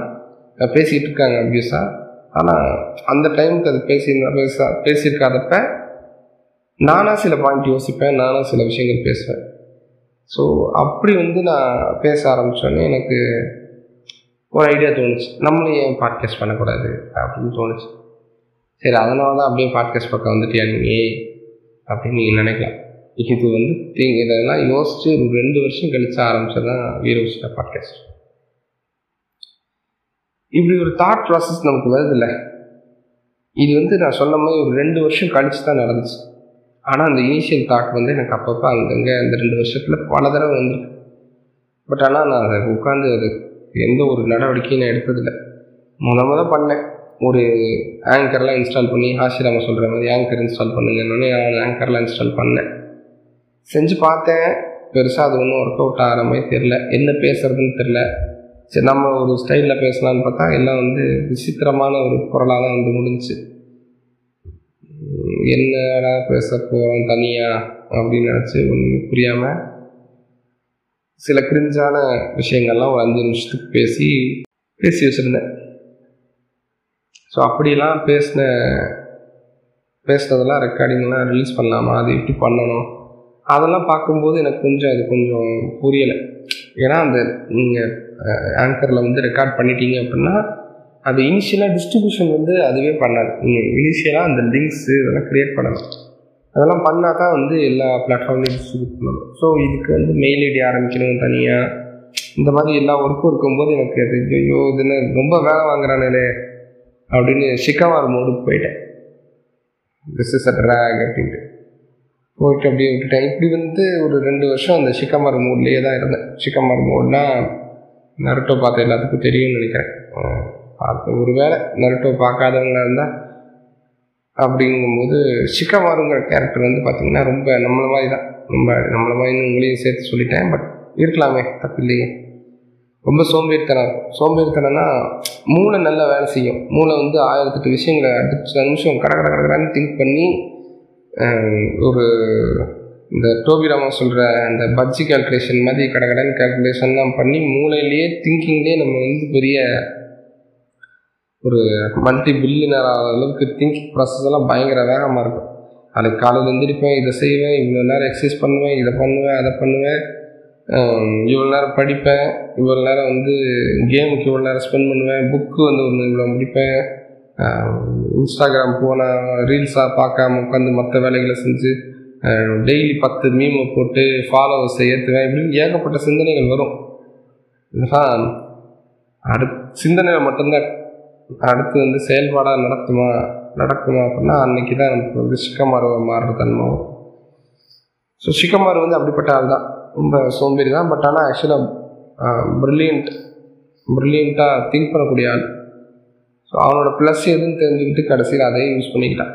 பேசிகிட்டு இருக்காங்க அப்வியஸாக ஆனால் அந்த டைமுக்கு அது பேசியிருந்தா பேச பேசியிருக்காதப்ப நானாக சில பாயிண்ட் யோசிப்பேன் நானும் சில விஷயங்கள் பேசுவேன். ஸோ அப்படி வந்து நான் பேச ஆரம்பித்தோன்னே எனக்கு ஒரு ஐடியா தோணுச்சு. நம்மளும் ஏன் பாட்காஸ்ட் பண்ணக்கூடாது அப்படின்னு தோணுச்சு. சரி அதனால தான் அப்படியே பாட்காஸ்ட் பக்கம் வந்துட்டியா நீங்கள் அப்படின்னு நீங்கள் நினைக்கலாம். இது வந்து இதெல்லாம் யோசித்து ஒரு ரெண்டு வருஷம் கழிச்சு ஆரம்பிச்சது தான் வீரவசிட்ட பாட்காஸ்ட் இப்படி ஒரு தாட் ப்ராசஸ் நமக்கு வருதில்ல. இது வந்து நான் சொன்ன மாதிரி ஒரு ரெண்டு வருஷம் கழிச்சு தான் நடந்துச்சு. ஆனால் அந்த இனிஷியல் தாட் வந்து எனக்கு அப்பப்போ அங்கங்கே அந்த ரெண்டு வருஷத்தில் பல தடவை வந்துருக்கு. பட் ஆனால் நான் அதை உட்காந்து அது எந்த ஒரு நடவடிக்கையும் நான் எடுத்ததில்லை. முத முத பண்ணேன். ஒரு ஆங்கர்லாம் இன்ஸ்டால் பண்ணி ஆசிராம சொல்கிற மாதிரி ஆங்கர் இன்ஸ்டால் பண்ணுங்கன்னு ஆங்கர்லாம் இன்ஸ்டால் பண்ணேன். செஞ்சு பார்த்தேன். பெருசாக அது ஒன்றும் ஒர்க் அவுட் ஆகிற மாதிரி தெரில என்ன பேசுறதுன்னு தெரில சரி நம்ம ஒரு ஸ்டைலில் பேசலான்னு பார்த்தா எல்லாம் வந்து விசித்திரமான ஒரு குரலாக தான் வந்து முடிஞ்சிச்சு. என்னடா பேச போகிறோம் தனியாக அப்படின்னு நினச்சி ஒன்றும் புரியாமல் சில கிரிஞ்சான விஷயங்கள்லாம் ஒரு அஞ்சு நிமிஷத்துக்கு பேசி பேசி வச்சுருந்தேன். ஸோ அப்படிலாம் பேசின பேசுனதெல்லாம் ரெக்கார்டிங்லாம் ரிலீஸ் பண்ணலாமா? அது எப்படி பண்ணணும்? அதெல்லாம் பார்க்கும்போது எனக்கு கொஞ்சம் அது கொஞ்சம் புரியலை. ஏன்னா அந்த நீங்கள் ஆங்கரில் வந்து ரெக்கார்ட் பண்ணிட்டீங்க அப்படின்னா அது இனிஷியலாக டிஸ்ட்ரிபியூஷன் வந்து அதுவே பண்ணாது. நீங்கள் இனிஷியலாக அந்த லிங்க்ஸு இதெல்லாம் க்ரியேட் பண்ணணும் அதெல்லாம் பண்ணால் தான் வந்து எல்லா பிளாட்ஃபார்ம்லையும் டிஸ்ட்ரிபியூட் பண்ணணும் ஸோ இதுக்கு வந்து மெயில் ஐடி ஆரம்பிக்கணும் தனியாக இந்த மாதிரி எல்லா ஒர்க்கும் இருக்கும்போது எனக்கு அது ஐயோ இதுன்னு ரொம்ப வேலை வாங்குறானே அப்படின்னு ஷிக்காவார் மோடுக்கு போயிட்டேன். திஸ் இஸ் அ ட்ராக் அப்படின்ட்டு. போயிட்டு அப்படியே விட்டுட்டேன். இப்படி வந்து ஒரு ரெண்டு வருஷம் அந்த ஷிக்கமார் மோட்லேயே தான் இருந்தேன். ஷிக்கமார் மோட்னா நருட்டோ பார்த்த எல்லாத்துக்கும் தெரியும்னு நினைக்கிறேன். பார்த்து ஒரு வேளை நருட்டோ பார்க்காதவங்களா இருந்தால் அப்படிங்கும்போது சிக்கமாருங்கிற கேரக்டர் வந்து பார்த்திங்கன்னா ரொம்ப நம்மளை மாதிரி தான் ரொம்ப நம்மளை மாதிரி உங்களையும் சேர்த்து சொல்லிட்டேன் பட் இருக்கலாமே தப்பு இல்லையே ரொம்ப சோம்பேறித்தனம். சோம்பேறித்தனம்னா மூளை நல்லா வேலை செய்யும். மூளை வந்து ஆயிரத்தெட்டு விஷயங்களை அடுத்த நிமிஷம் கட கட கடகடான்னு திங்க் பண்ணி ஒரு இந்த டோபி ராமா சொல்கிற அந்த பட்ஜி கால்குலேஷன் மாதிரி கடகடன் கால்குலேஷன்லாம் பண்ணி மூளையிலேயே திங்கிங்லேயே நம்ம வந்து பெரிய ஒரு மல்டி பில்லியனர் ஆகிற அளவுக்கு திங்கிங் ப்ராசஸ் எல்லாம் பயங்கர வேகமாக இருக்கும். அதுக்கு காலையில் எழுந்திரிப்பேன் இதை செய்வேன் இவ்வளோ நேரம் எக்ஸசைஸ் பண்ணுவேன் இதை பண்ணுவேன் அதை பண்ணுவேன். இவ்வளோ நேரம் படிப்பேன் இவ்வளோ நேரம் வந்து கேமுக்கு இவ்வளோ நேரம் ஸ்பெண்ட் பண்ணுவேன் புக்கு வந்து ஒன்று இவ்வளோ முடிப்பேன். இன்ஸ்டாகிராம் போனால் ரீல்ஸாக பார்க்காம உட்காந்து மற்ற வேலைகளை செஞ்சு டெய்லி பத்து மீமை போட்டு ஃபாலோவர்ஸை ஏற்றுவேன் இப்படின்னு ஏகப்பட்ட சிந்தனைகள் வரும். இதெல்லாம் அடு சிந்தனைகள் மட்டும்தான். அடுத்து வந்து செயல்பாடாக நடத்துமா நடக்குமா அப்படின்னா அன்னைக்கு தான் நமக்கு வந்து சிக்கமாறு மாறுற தன்மை ஸோ சிக்கமாறு வந்து அப்படிப்பட்ட ஆள் தான். ரொம்ப சோம்பேறி தான். பட் ஆனால் ஆக்சுவலாக ப்ரில்லியன்ட் ப்ரில்லியண்ட்டாக திங்க் பண்ணக்கூடிய ஆள். ஸோ அவனோட ப்ளஸ் எதுன்னு தெரிஞ்சுக்கிட்டு கடைசியில் அதையும் யூஸ் பண்ணிக்கிட்டான்.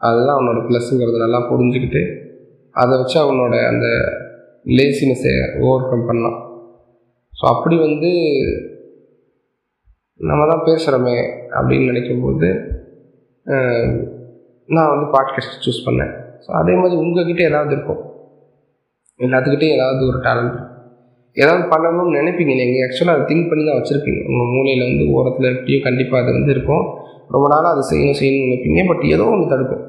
அதுதான் அவனோட ப்ளஸ்ஸுங்கிறது நல்லா புரிஞ்சுக்கிட்டு அதை வச்சு அவனோட அந்த லேசினஸை ஓவர் கம் பண்ணான். ஸோ அப்படி வந்து நம்ம தான் பேசுகிறோமே அப்படின்னு நினைக்கும்போது நான் வந்து பாட்காஸ்ட் சூஸ் பண்ணேன். ஸோ அதே மாதிரி உங்ககிட்ட ஏதாவது இருக்கும். எல்லாத்துக்கிட்டே ஏதாவது ஒரு டேலண்ட் ஏதாவது பண்ணணும்னு நினைப்பீங்க. நீங்கள் ஆக்சுவலாக அதை திங்க் பண்ணி தான் வச்சுருப்பீங்க. உங்கள் மூலையில் வந்து ஓரத்தில் எப்படியும் கண்டிப்பாக அது வந்து இருக்கும். ரொம்ப நாளாக அதை செய்யணும் செய்யணும்னு நினைப்பீங்க. பட் ஏதோ ஒன்று தடுக்கும்.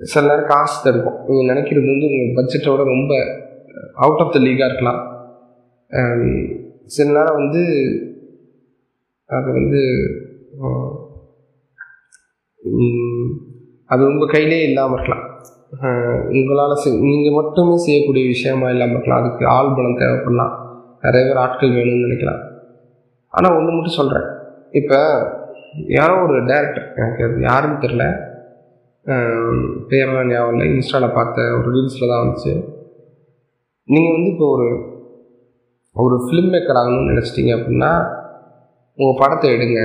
சில நேரம் காசு தடுக்கும். நீங்கள் நினைக்கிறது வந்து உங்கள் பட்ஜெட்டோட ரொம்ப அவுட் ஆஃப் த லீகாக இருக்கலாம். சில நேரம் வந்து அது வந்து அது உங்கள் கையிலே இல்லாமல் இருக்கலாம். உங்களால் செய் நீங்கள் மட்டுமே செய்யக்கூடிய விஷயமா இல்லாமல் இருக்கலாம். அதுக்கு ஆள் பலம் தேவைப்படலாம். நிறைய பேர் ஆட்கள் வேணும்னு நினைக்கலாம். ஆனால் ஒன்று மட்டும் சொல்கிறேன் இப்போ யாரோ ஒரு டேரக்டர் எனக்கு அது யாருன்னு தெரில பேரெல்லாம் ஞாபகம் இல்லை. இன்ஸ்டாவில் பார்த்த ஒரு ரீல்ஸில் தான் வந்துச்சு. நீங்கள் வந்து இப்போ ஒரு ஒரு ஃபிலிம் மேக்கர் ஆகணும்னு நினச்சிட்டிங்க அப்படின்னா உங்கள் படத்தை எடுங்க.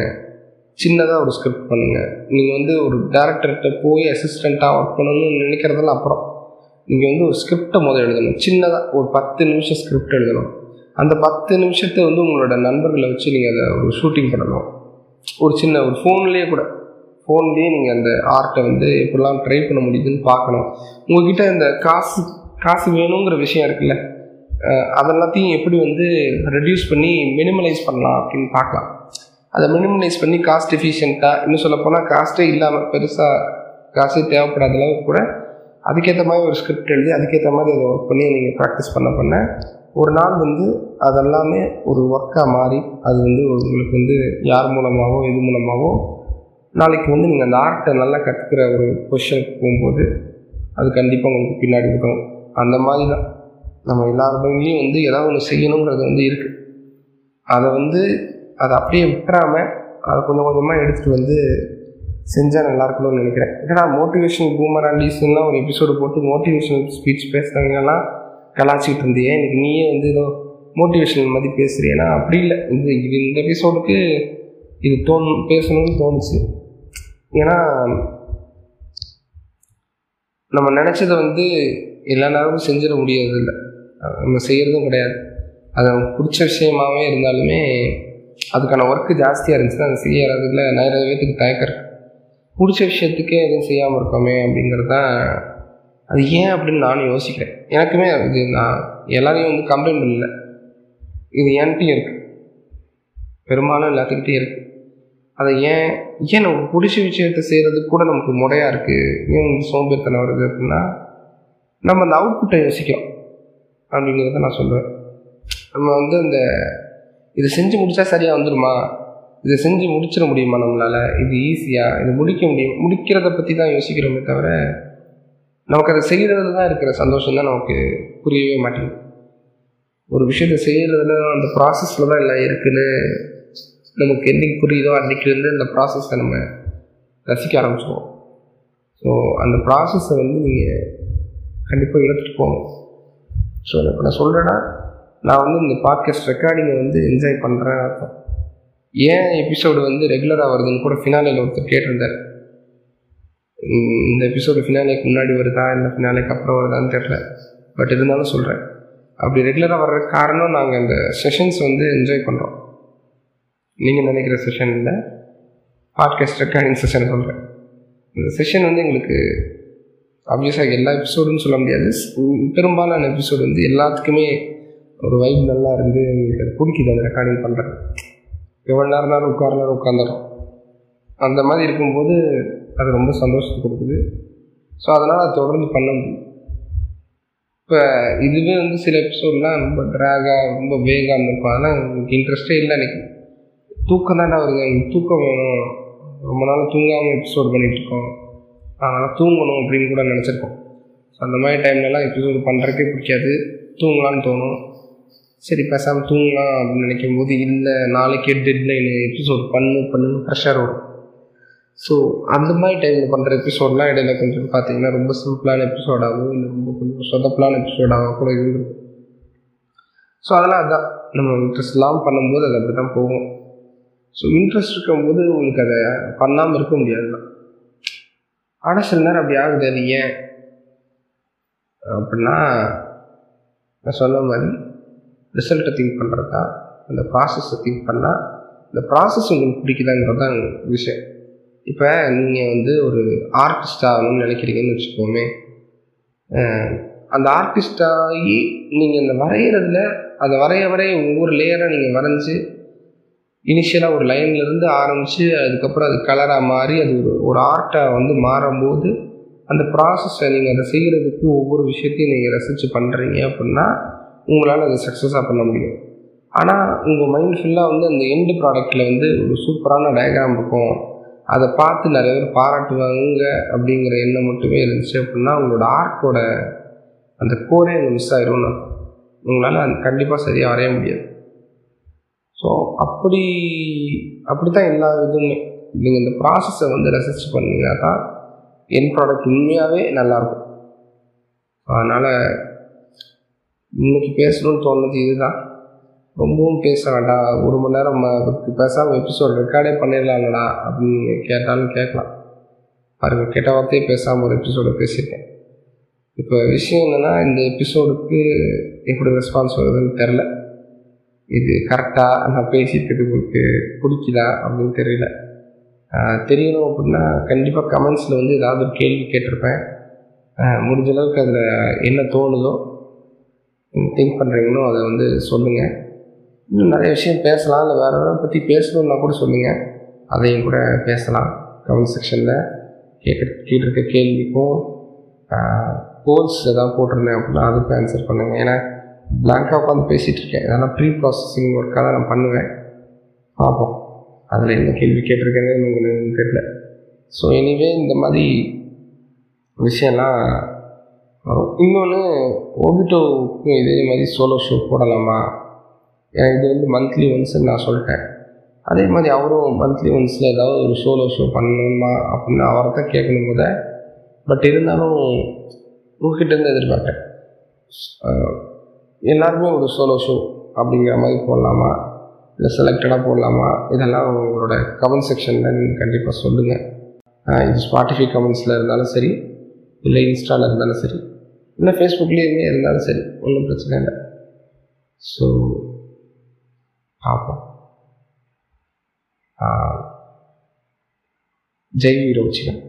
சின்னதாக ஒரு ஸ்கிரிப்ட் பண்ணுங்கள் நீங்கள் வந்து ஒரு டேரக்டர்கிட்ட போய் அசிஸ்டண்ட்டாக ஒர்க் பண்ணணும்னு நினைக்கிறதெல்லாம் அப்புறம் நீங்கள் வந்து ஒரு ஸ்கிரிப்டை முதல் எழுதணும். சின்னதாக ஒரு பத்து நிமிஷம் ஸ்கிரிப்ட் எழுதணும். அந்த பத்து நிமிஷத்தை வந்து உங்களோட நண்பர்களை வச்சு நீங்கள் அதை ஒரு ஷூட்டிங் பண்ணணும். ஒரு சின்ன ஒரு ஃபோன்லேயே கூட. ஃபோன்லேயே நீங்கள் அந்த ஆர்ட்டை வந்து எப்படிலாம் ட்ரை பண்ண முடியுதுன்னு பார்க்கணும். உங்ககிட்ட இந்த காசு காசு வேணுங்கிற விஷயம் இருக்குல்ல அதெல்லாத்தையும் எப்படி வந்து ரெடியூஸ் பண்ணி மினிமலைஸ் பண்ணலாம் அப்படின்னு பார்க்கலாம். அதை மினிமலைஸ் பண்ணி காஸ்ட் எஃபிஷியண்ட்டாக இன்னும் சொல்லப்போனால் காஸ்ட்டே இல்லாமல் பெருசாக காசே தேவைப்படாத அளவுக்கு கூட அதுக்கேற்ற மாதிரி ஒரு ஸ்கிரிப்ட் எழுதி அதுக்கேற்ற மாதிரி அதை ஒர்க் பண்ணி நீங்கள் ப்ராக்டிஸ் பண்ண பண்ண ஒரு நாள் வந்து அதெல்லாமே ஒரு ஒர்க்காக மாறி அது வந்து உங்களுக்கு வந்து யார் மூலமாகவோ இது மூலமாகவோ நாளைக்கு வந்து நீங்கள் அந்த ஆர்ட்டை நல்லா கற்றுக்கிற ஒரு பொசிஷனுக்கு போகும்போது அது கண்டிப்பாக உங்களுக்கு பின்னாடி உதவும். அந்த மாதிரி தான். நம்ம எல்லாருமே வந்து ஏதாவது ஒன்று செய்யணுங்கிறது வந்து இருக்குது அதை வந்து அதை அப்படியே விட்டுறாமல் அதை கொஞ்சம் கொஞ்சமாக எடுத்துகிட்டு வந்து செஞ்சால் நல்லா இருக்கணும்னு நினைக்கிறேன். ஏன்னா மோட்டிவேஷன் பூமர் அண்டீஸ்லாம் ஒரு எபிசோடு போட்டு மோட்டிவேஷனல் ஸ்பீச் பேசுகிறவங்கலாம் கலாச்சிக்கிட்டு இருந்தியே எனக்கு நீயே வந்து ஏதோ மோட்டிவேஷனல் மாதிரி பேசுறியனா அப்படி இல்லை. இந்த இது இந்த எபிசோடுக்கு இது தோணு பேசணும்னு தோணுச்சு. ஏன்னா நம்ம நினச்சதை வந்து எல்லா நேரமும் செஞ்சிட முடியாது இல்லை நம்ம செய்கிறதும் கிடையாது. அது நமக்கு பிடிச்ச விஷயமாவே இருந்தாலுமே அதுக்கான ஒர்க்கு ஜாஸ்தியாக இருந்துச்சுன்னா அதை செய்யறதுல நிறைய பேத்துக்கு தயக்கம் இருக்குது பிடிச்ச விஷயத்துக்கே எதுவும் செய்யாமல் இருக்கோமே அப்படிங்கிறது தான் அது ஏன் அப்படின்னு நானும் யோசிக்கிறேன். எனக்குமே இது நான் எல்லாரையும் வந்து கம்ப்ளைண்ட் பண்ணல. இது என்கிட்டையும் இருக்குது பெரும்பாலும் எல்லாத்துக்கிட்டையும் இருக்குது அதை ஏன் ஏன் நமக்கு பிடிச்ச விஷயத்த செய்கிறதுக்கு கூட நமக்கு முறையாக இருக்குது ஏன் வந்து சோம்பேறித்தனம் வருது அப்படின்னா நம்ம அந்த அவுட்புட்டை யோசிக்கிறோம். அப்படிங்கிறத நான் சொல்லுவேன் நம்ம வந்து அந்த இதை செஞ்சு முடித்தா சரியாக வந்துடுமா இதை செஞ்சு முடிச்சிட முடியுமா நம்மளால்? இது ஈஸியாக இது முடிக்க முடியும்? முடிக்கிறத பற்றி தான் யோசிக்கிறோமே தவிர நமக்கு அதை செய்கிறதுல தான் இருக்கிற சந்தோஷம் தான் நமக்கு புரியவே மாட்டேங்குது. ஒரு விஷயத்தை செய்கிறதுல அந்த ப்ராசஸில் தான் எல்லாம் இருக்குன்னு நமக்கு என்றைக்கு புரியுதோ அன்றைக்கிலேருந்து அந்த ப்ராசஸை நம்ம ரசிக்க ஆரம்பிச்சிடுவோம் ஸோ அந்த ப்ராசஸை வந்து நீங்கள் கண்டிப்பாக எடுத்துகிட்டு போகணும் ஸோ இப்போ நான் சொல்கிறேன்னா நான் வந்து இந்த பாட்காஸ்ட் ரெக்கார்டிங்கை வந்து என்ஜாய் பண்ணுறேன் அர்த்தம். ஏன் எபிசோடு வந்து ரெகுலராக வருதுன்னு கூட ஃபினாலையில் ஒருத்தர் கேட்டிருந்தார். இந்த எபிசோடு ஃபினாலேக்கு முன்னாடி வருதா இல்லை ஃபினாலேக்கு அப்புறம் வருதான்னு தெரில பட் இருந்தாலும் சொல்கிறேன் அப்படி ரெகுலராக வர்ற காரணம் நாங்கள் இந்த செஷன்ஸ் வந்து என்ஜாய் பண்ணுறோம் நீங்கள் நினைக்கிற செஷன் இல்லை. பாட்காஸ்ட் ரெக்கார்டிங் செஷன் சொல்கிறேன் இந்த செஷன் வந்து எங்களுக்கு ஆப்வியஸாக எல்லா எபிசோடுன்னு சொல்ல முடியாது. பெரும்பாலான எபிசோடு வந்து எல்லாத்துக்குமே ஒரு வைப் நல்லா இருந்து எனக்கு பிடிக்குது அந்த ரெக்கார்டிங் பண்ணுறது எவ்வளோ நேரம் நேரம் உட்காரலாம் உட்காந்துடும் அந்த மாதிரி இருக்கும்போது அது ரொம்ப சந்தோஷத்தை கொடுக்குது. ஸோ அதனால் அது தொடர்ந்து பண்ண முடியும். இப்போ இதுவே வந்து சில எபிசோட்லாம் ரொம்ப ட்ராகாக ரொம்ப வேகாக இருக்கும் அதெல்லாம் எனக்கு இன்ட்ரெஸ்டே இல்லை எனக்கு தூக்கம் தாண்டா வருது. எனக்கு தூக்கம் வேணும். ரொம்ப நாள் தூங்காமல் எபிசோட் பண்ணிகிட்ருக்கோம் அதனால் தூங்கணும் அப்படின்னு கூட நினச்சிருக்கோம். ஸோ அந்த மாதிரி டைம்லலாம் எபிசோடு பண்ணுறதுக்கே பிடிக்காது. தூங்கலான்னு தோணும். சரி பேசாமல் தூங்கலாம் அப்படின்னு நினைக்கும் போது இல்லை நாளைக்கே டெட்லைனு எபிசோட் பண்ணு பண்ணுன்னு ப்ரெஷர் வரும். ஸோ அந்த மாதிரி டைமில் பண்ணுற எபிசோட்லாம் இடையில கொஞ்சம் பார்த்தீங்கன்னா ரொம்ப சிம்பிளான எபிசோடாகவும் இல்லை ரொம்ப கொஞ்சம் சொதப்பலான எபிசோடாகவோ கூட இருந்திருக்கும். ஸோ அதெல்லாம் அதுதான் நம்ம இன்ட்ரெஸ்ட் இல்லாமல் பண்ணும்போது அது அப்படி தான் போகும். ஸோ இன்ட்ரெஸ்ட் இருக்கும்போது உங்களுக்கு அதை பண்ணாமல் இருக்க முடியாது தான். ஆனால் சில நேரம் அப்படி ஆகுது அது ஏன்? அப்படின்னா நான் சொன்ன மாதிரி ரிசல்ட்டை திங்க் பண்ணுறதா அந்த ப்ராசஸை திங்க் பண்ணால் இந்த ப்ராசஸ் உங்களுக்கு பிடிக்குதாங்கிறது தான் விஷயம். இப்போ நீங்கள் வந்து ஒரு ஆர்டிஸ்ட் ஆகணும்னு நினைக்கிறீங்கன்னு வச்சுக்கோமே அந்த ஆர்டிஸ்டாகி நீங்கள் இந்த வரைகிறதுல அதை வரைய வரைய ஒவ்வொரு லேயராக நீங்கள் வரைஞ்சி இனிஷியலாக ஒரு லைன்லேருந்து ஆரம்பித்து அதுக்கப்புறம் அது கலராக மாறி அது ஒரு ஒரு ஆர்ட்டாக வந்து மாறும்போது அந்த ப்ராசஸை நீங்கள் அதை செய்கிறதுக்கு ஒவ்வொரு விஷயத்தையும் நீங்கள் ரசித்து பண்ணுறீங்க அப்படின்னா உங்களால் அதை சக்ஸஸாக பண்ண முடியும். ஆனால் உங்கள் மைண்ட் ஃபுல்லாக வந்து அந்த எண்டு ப்ராடக்டில் வந்து ஒரு சூப்பரான டயக்ராம் இருக்கும். அதை பார்த்து நிறைய பேர் பாராட்டுவாங்க அப்படிங்கிற எண்ணம் மட்டுமே இருந்துச்சு அப்படின்னா உங்களோட ஆர்ட்டோட அந்த கோரே அங்கே மிஸ் ஆயிரும்னு உங்களால் அது கண்டிப்பாக சரியாக வரைய முடியாது. ஸோ அப்படி அப்படி தான் எல்லா இதுவுமே. நீங்கள் இந்த ப்ராசஸை வந்து ரெசர்ச் பண்ணிங்கன்னா தான் என் ப்ராடக்ட் உண்மையாகவே நல்லாயிருக்கும் அதனால் இன்றைக்கி பேசணும்னு தோணுது இதுதான். ரொம்பவும் பேச வேண்டாம். ஒரு மணி நேரம் பேசாமல் எபிசோட் ரெக்கார்டே பண்ணிடலாம்லடா அப்படின்னு கேட்டாலும் கேட்கலாம். பாருங்க கெட்ட வார்த்தையே பேசாமல் ஒரு எபிசோடு பேசியிருக்கேன் இப்போ விஷயம் என்னென்னா இந்த எபிசோடுக்கு எப்படி ரெஸ்பான்ஸ் வருதுன்னு தெரில இது கரெக்டாக நான் பேசிட்டு உங்களுக்கு பிடிக்குதா அப்படின்னு தெரியல. தெரியணும் அப்படின்னா கண்டிப்பாக கமெண்ட்ஸில் வந்து ஏதாவது ஒரு கேள்வி கேட்டிருப்பேன். முடிஞ்ச அளவுக்கு அதில் என்ன தோணுதோ திங்க் பண்ணுறீங்களோ அதை வந்து சொல்லுங்கள் இன்னும் நிறைய விஷயம் பேசலாம். இல்லை வேறு எதாவது பற்றி பேசணுன்னா கூட சொல்லுங்கள் அதையும் கூட பேசலாம். கமெண்ட் செக்ஷனில் கேட்க கேட்டிருக்க கேள்விக்கும் கோல்ஸ் எதாவது போட்டிருந்தேன் அப்படின்னா அதுக்கு ஆன்சர் பண்ணுங்கள் ஏன்னா பிளாங்காக உட்காந்து பேசிகிட்டு இருக்கேன். அதெல்லாம் ப்ரீ ப்ராசஸிங் ஒர்க்காக தான் நான் பண்ணுவேன். பார்ப்போம். அதில் என்ன கேள்வி கேட்டிருக்கேன்னு உங்களுக்கு தெரியல. ஸோ எனிவே இந்த மாதிரி விஷயம்லாம் இன்னொன்று ஓபிட்டோவுக்கும் இதே மாதிரி சோலோ ஷோ போடலாமா? ஏன்னா இது வந்து மந்த்லி ஒன்ஸ்ன்னு நான் சொல்லிட்டேன். அதே மாதிரி அவரும் மந்த்லி ஒன்ஸில் ஏதாவது ஒரு சோலோ ஷோ பண்ணணுமா அப்படின்னு அவரை தான் கேட்கணும் போத பட் இருந்தாலும் உங்ககிட்டேருந்து எதிர்பார்க்கேன் எல்லாருமே ஒரு சோலோ ஷோ அப்படிங்கிற மாதிரி போடலாமா? இல்லை செலக்டடாக போடலாமா? இதெல்லாம் உங்களோட கமெண்ட் செக்ஷனில் நீங்கள் கண்டிப்பாக சொல்லுங்கள் இது ஸ்பாட்டிஃபை கமெண்ட்ஸில் இருந்தாலும் சரி இல்லை இன்ஸ்டாவில் இருந்தாலும் சரி. இல்லை ஃபேஸ்புக்லேயுமே இருந்தாலும் சரி ஒன்றும் பிரச்சனை இல்லை. ஸோ பார்ப்போம். ஜெய் வீரோச்சிகன்